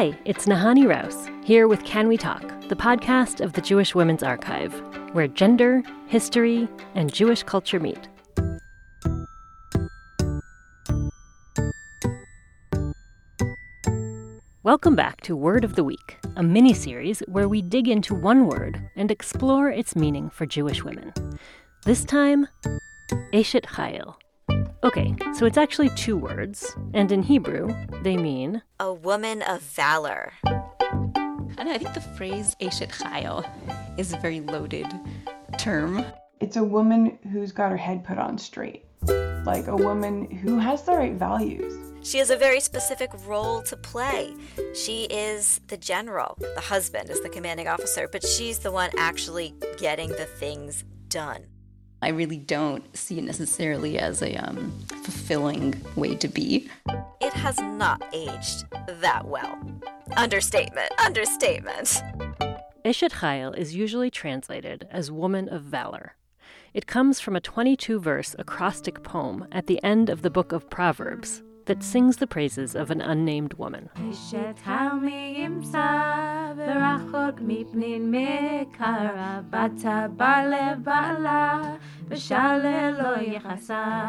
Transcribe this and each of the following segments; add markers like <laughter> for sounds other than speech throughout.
Hi, it's Nahanni Rous, here with Can We Talk, the podcast of the Jewish Women's Archive, where gender, history, and Jewish culture meet. Welcome back to Word of the Week, a mini series where we dig into one word and explore its meaning for Jewish women. This time, Eshet Chayil. Okay, so it's actually two words, and in Hebrew, they mean a woman of valor. And I think the phrase Eshet Chayil is a very loaded term. It's a woman who's got her head put on straight, like a woman who has the right values. She has a very specific role to play. She is the general, the husband is the commanding officer, but she's the one actually getting the things done. I really don't see it necessarily as a um, fulfilling way to be. It has not aged that well. Understatement, understatement. Eshet Chayil is usually translated as woman of valor. It comes from a 22 verse acrostic poem at the end of the book of Proverbs that sings the praises of an unnamed woman.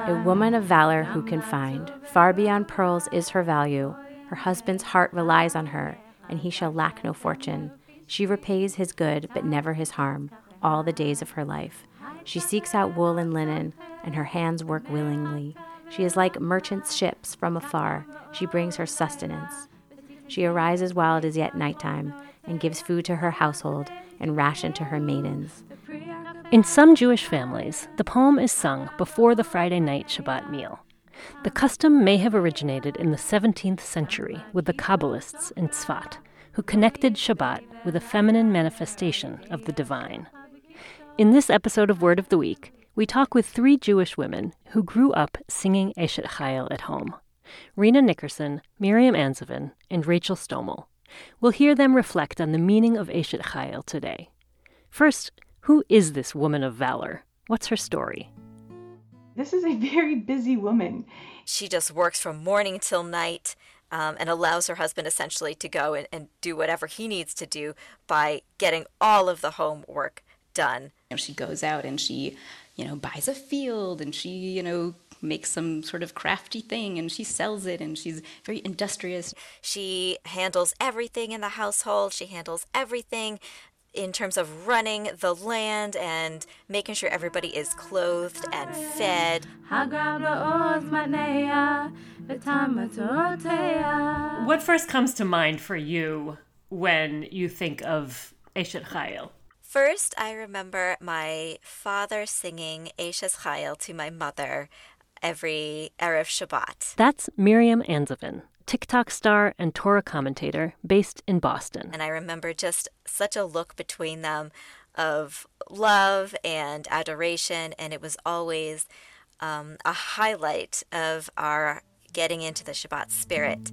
A woman of valor who can find, far beyond pearls is her value. Her husband's heart relies on her, and he shall lack no fortune. She repays his good, but never his harm, all the days of her life. She seeks out wool and linen, and her hands work willingly. She is like merchants' ships from afar. She brings her sustenance. She arises while it is yet nighttime, and gives food to her household and ration to her maidens. In some Jewish families, the poem is sung before the Friday night Shabbat meal. The custom may have originated in the 17th century with the Kabbalists in Tzfat, who connected Shabbat with a feminine manifestation of the divine. In this episode of Word of the Week, we talk with three Jewish women who grew up singing Eshet Chayil at home Rena Nickerson, Miriam Anzovin, and Rachel Stomel. We'll hear them reflect on the meaning of Eshet Chayil today. First, who is this woman of valor? What's her story? This is a very busy woman. She just works from morning till night. Um, and allows her husband essentially to go and, and do whatever he needs to do by getting all of the homework done. You know, she goes out and she, you know, buys a field and she, you know, makes some sort of crafty thing and she sells it and she's very industrious. She handles everything in the household. She handles everything in terms of running the land and making sure everybody is clothed and fed. What first comes to mind for you when you think of Eshet Chayil? First, I remember my father singing Eshet Chayil to my mother every Erev Shabbat. That's Miriam Anzovin, TikTok star and Torah commentator based in Boston. And I remember just such a look between them of love and adoration, and it was always um, a highlight of our getting into the Shabbat spirit.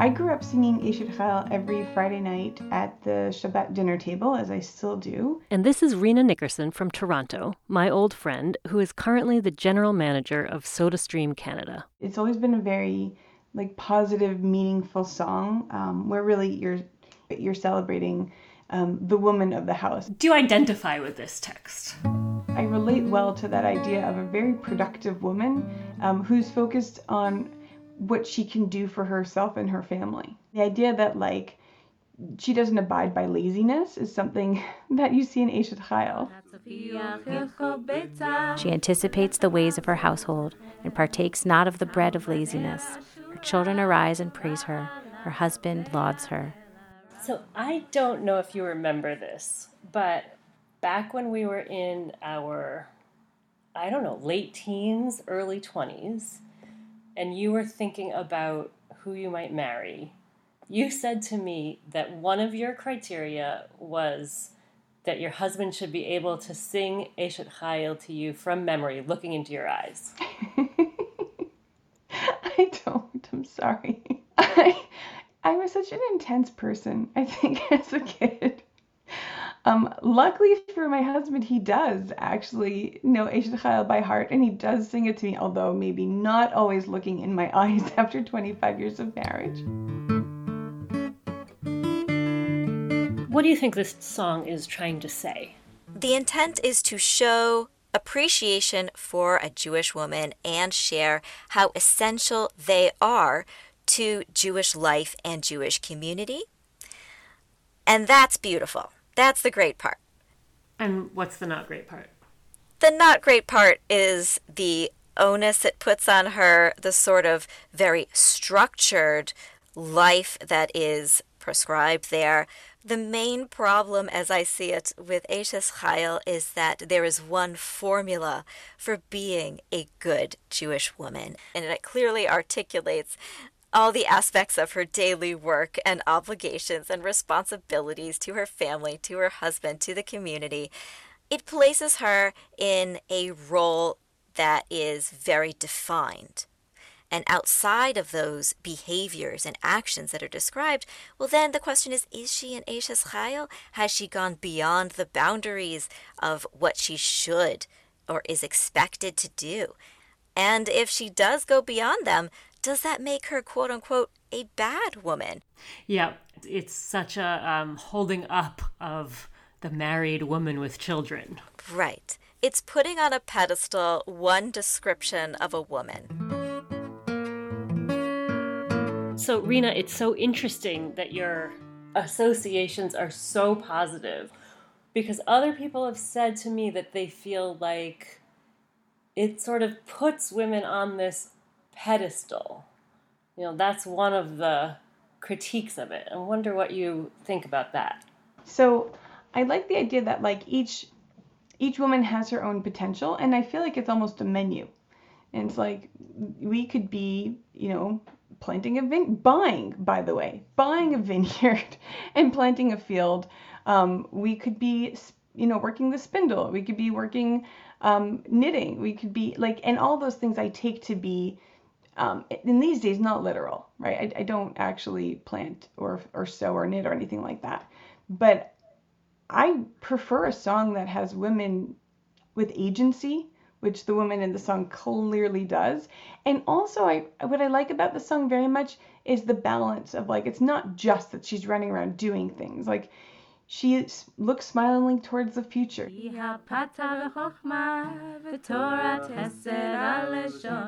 I grew up singing Eshet Chayil every Friday night at the Shabbat dinner table, as I still do. And this is Rena Nickerson from Toronto, my old friend, who is currently the general manager of SodaStream Canada. It's always been a very like positive, meaningful song um, where really you're you're celebrating um, the woman of the house. Do you identify with this text? I relate well to that idea of a very productive woman um, who's focused on what she can do for herself and her family. The idea that like she doesn't abide by laziness is something <laughs> that you see in Eshet Chayil. She anticipates the ways of her household and partakes not of the bread of laziness. Her children arise and praise her. Her husband lauds her. So I don't know if you remember this, but back when we were in our, I don't know, late teens, early 20s, and you were thinking about who you might marry, you said to me that one of your criteria was that your husband should be able to sing Eshet Chayil to you from memory, looking into your eyes. <laughs> I don't. I'm sorry. <laughs> I I was such an intense person. I think <laughs> as a kid, Um, luckily for my husband, he does actually know Eshet Chayil by heart, and he does sing it to me, although maybe not always looking in my <laughs> eyes after 25 years of marriage. What do you think this song is trying to say? The intent is to show appreciation for a Jewish woman and share how essential they are to Jewish life and Jewish community. And that's beautiful. That's the great part. And what's the not great part? The not great part is the onus it puts on her, the sort of very structured life that is prescribed there. The main problem, as I see it, with Eshes Chayil is that there is one formula for being a good Jewish woman, and it clearly articulates all the aspects of her daily work and obligations and responsibilities to her family, to her husband, to the community. It places her in a role that is very defined. And outside of those behaviors and actions that are described, well, then the question is is she an Eshes Chayil? Has she gone beyond the boundaries of what she should or is expected to do? And if she does go beyond them, does that make her quote unquote a bad woman? Yeah, it's such a um, holding up of the married woman with children. Right. It's putting on a pedestal one description of a woman. So, Rena, it's so interesting that your associations are so positive because other people have said to me that they feel like it sort of puts women on this pedestal. You know, that's one of the critiques of it. I wonder what you think about that. So I like the idea that like each each woman has her own potential, and I feel like it's almost a menu. And it's like we could be, you know, planting a vine, buying, by the way, buying a <laughs> vineyard and planting a field. Um, we could be, you know, working the spindle. We could be working um, knitting. We could be like, and all those things I take to be um, in these days, not literal, right? I, I don't actually plant or, or sew or knit or anything like that. But I prefer a song that has women with agency, which the woman in the song clearly does. And also, I what I like about the song very much is the balance of like it's not just that she's running around doing things. Like she looks smilingly towards the future.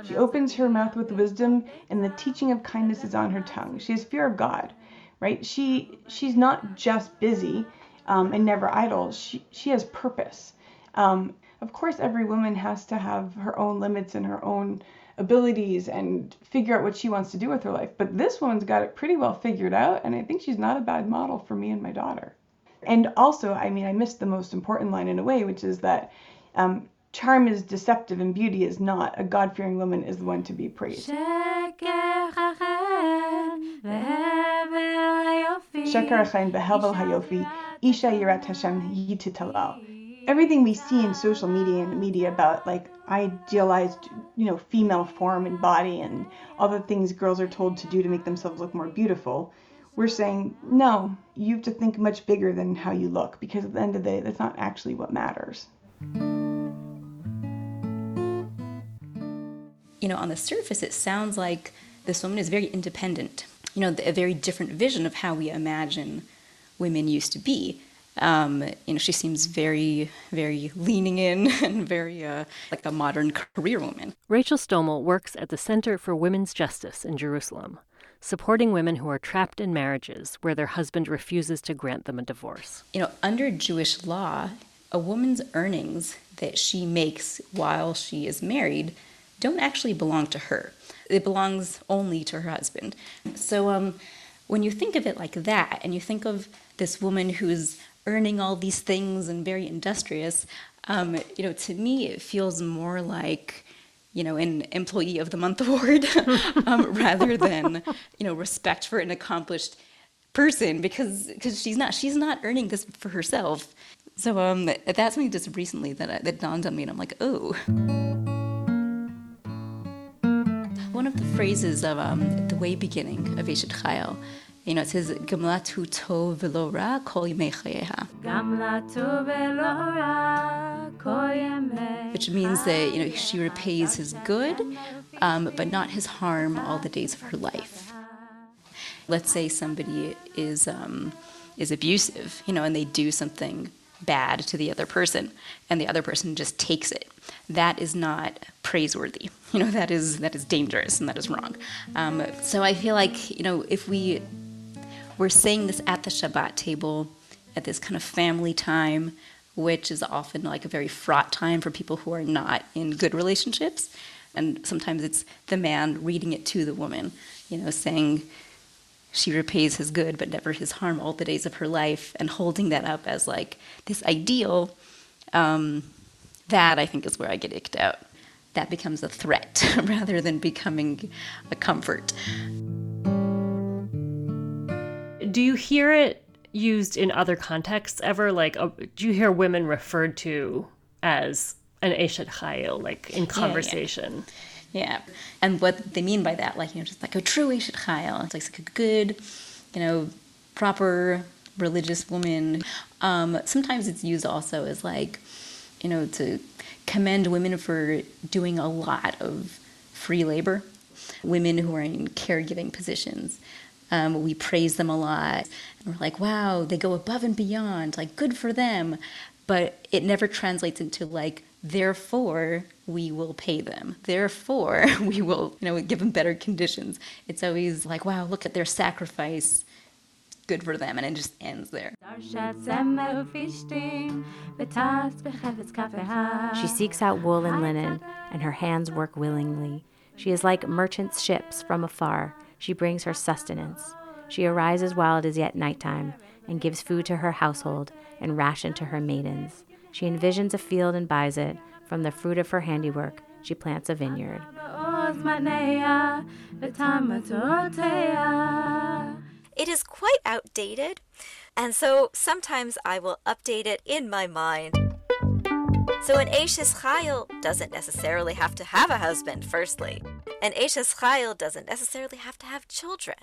She opens her mouth with wisdom, and the teaching of kindness is on her tongue. She has fear of God, right? She she's not just busy um, and never idle. She she has purpose. Um, of course, every woman has to have her own limits and her own abilities and figure out what she wants to do with her life. But this woman's got it pretty well figured out, and I think she's not a bad model for me and my daughter. And also, I mean, I missed the most important line in a way, which is that um, charm is deceptive and beauty is not. A God fearing woman is the one to be praised. Everything we see in social media and media about like idealized, you know, female form and body and all the things girls are told to do to make themselves look more beautiful we're saying, no, you have to think much bigger than how you look because at the end of the day, that's not actually what matters. You know, on the surface, it sounds like this woman is very independent. You know, a very different vision of how we imagine women used to be. Um, you know, she seems very, very leaning in <laughs> and very uh, like a modern career woman. Rachel Stomel works at the Center for Women's Justice in Jerusalem supporting women who are trapped in marriages where their husband refuses to grant them a divorce. You know, under Jewish law, a woman's earnings that she makes while she is married don't actually belong to her. It belongs only to her husband. So um, when you think of it like that, and you think of this woman who's earning all these things and very industrious, um, you know, to me it feels more like you know, an employee of the month <laughs> award um, rather than, you know, respect for an accomplished person because because she's not she's not earning this for herself. So um, that's something just recently that I, that dawned on me, and I'm like, oh. One of the phrases of um, the way beginning of Eshet Chayil, you know, it says "Gemlatu tov v'lo ra kol which means that you know she repays his good, um, but not his harm all the days of her life. Let's say somebody is um, is abusive, you know, and they do something bad to the other person, and the other person just takes it. That is not praiseworthy. <laughs> You know, that is that is dangerous and that is wrong. Um, so I feel like you know if we we're saying this at the Shabbat table at this kind of family time, which is often like a very fraught time for people who are not in good relationships. And sometimes it's the man reading it to the woman, you know, saying she repays his good but never his harm all the days of her life, and holding that up as like this ideal. Um, that I think is where I get icked out. That becomes a threat <laughs> rather than becoming a comfort. Do you hear it used in other contexts ever? Like, uh, do you hear women referred to as an Eshet Chayil, like in conversation? Yeah, yeah. And what they mean by that, like, you know, just like a true Eshet Chayil. It's like a good, you know, proper religious woman. Um, sometimes it's used also as like, you know, to commend women for doing a lot of free labor, women who are in caregiving positions. Um, we praise them a lot. And we're like, wow, they go above and beyond, like, good for them. But it never translates into, like, therefore we will pay them. Therefore <laughs> we will, you know, give them better conditions. It's always like, wow, look at their sacrifice. Good for them. And it just ends there. She seeks out wool and linen, and her hands work willingly. She is like merchants' ships from afar she brings her sustenance. She arises while it is yet nighttime, and gives food to her household and ration to her maidens. She envisions a field and buys it. From the fruit of her handiwork, she plants a vineyard. It is quite outdated, and so sometimes I will update it in my mind. So an Ashes Chayil doesn't necessarily have to have a husband, firstly. An Ashes Chayil doesn't necessarily have to have children,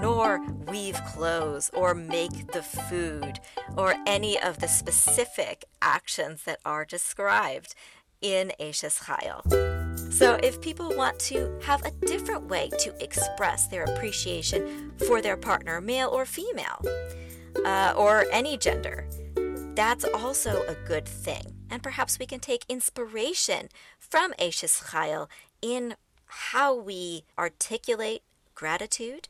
nor weave clothes or make the food or any of the specific actions that are described in Ashes Chayil. So, if people want to have a different way to express their appreciation for their partner, male or female, uh, or any gender, that's also a good thing. And perhaps we can take inspiration from Ashes Chayil in how we articulate gratitude.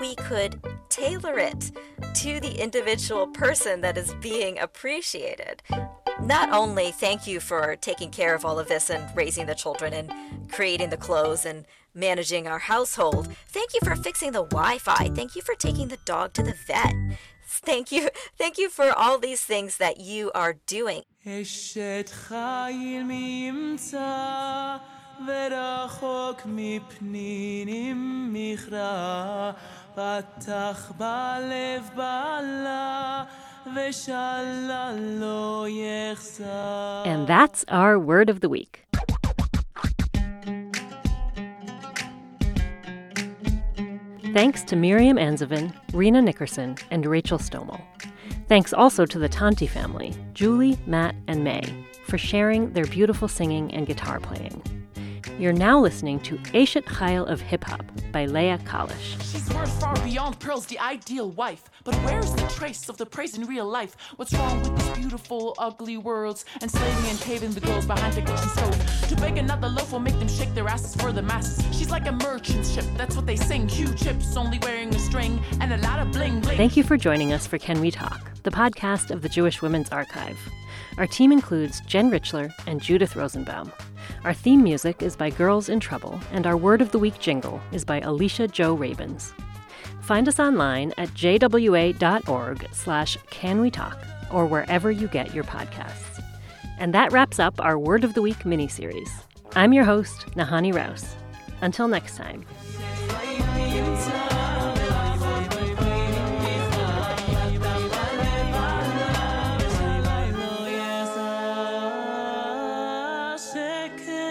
We could tailor it to the individual person that is being appreciated. Not only thank you for taking care of all of this and raising the children and creating the clothes and managing our household. Thank you for fixing the Wi Fi. Thank you for taking the dog to the vet. Thank <laughs> you. Thank you for all these things that you are doing. ורחוק מפנינים מכרע, פתח בלב בעלה, ושלל לא יחסר. And that's our word of the week. Thanks to Miriam Anzovin, Rena Nickerson, and Rachel Stomel. Thanks also to the Tanti family, Julie, Matt, and May, for sharing their beautiful singing and guitar playing. You're now listening to Eshet Chayil of Hip Hop by Leah Kalish. She's worth far beyond pearls, the ideal wife. But where's the trace of the praise in real life? What's wrong with these beautiful, ugly worlds? Enslaving and caving the girls behind the kitchen stove. To bake another loaf will make them shake their asses for the masses. She's like a merchant ship, that's what they sing. Huge chips, only wearing a string, and a lot of bling bling. Thank you for joining us for Can We Talk, the podcast of the Jewish Women's Archive. Our team includes Jen Richler and Judith Rosenbaum. Our theme music is by Girls in Trouble, and our Word of the Week jingle is by Alicia Jo Rabins. Find us online at jwa.org slash canwetalk or wherever you get your podcasts. And that wraps up our Word of the Week mini-series. I'm your host, Nahanni Rous. Until next time. I could.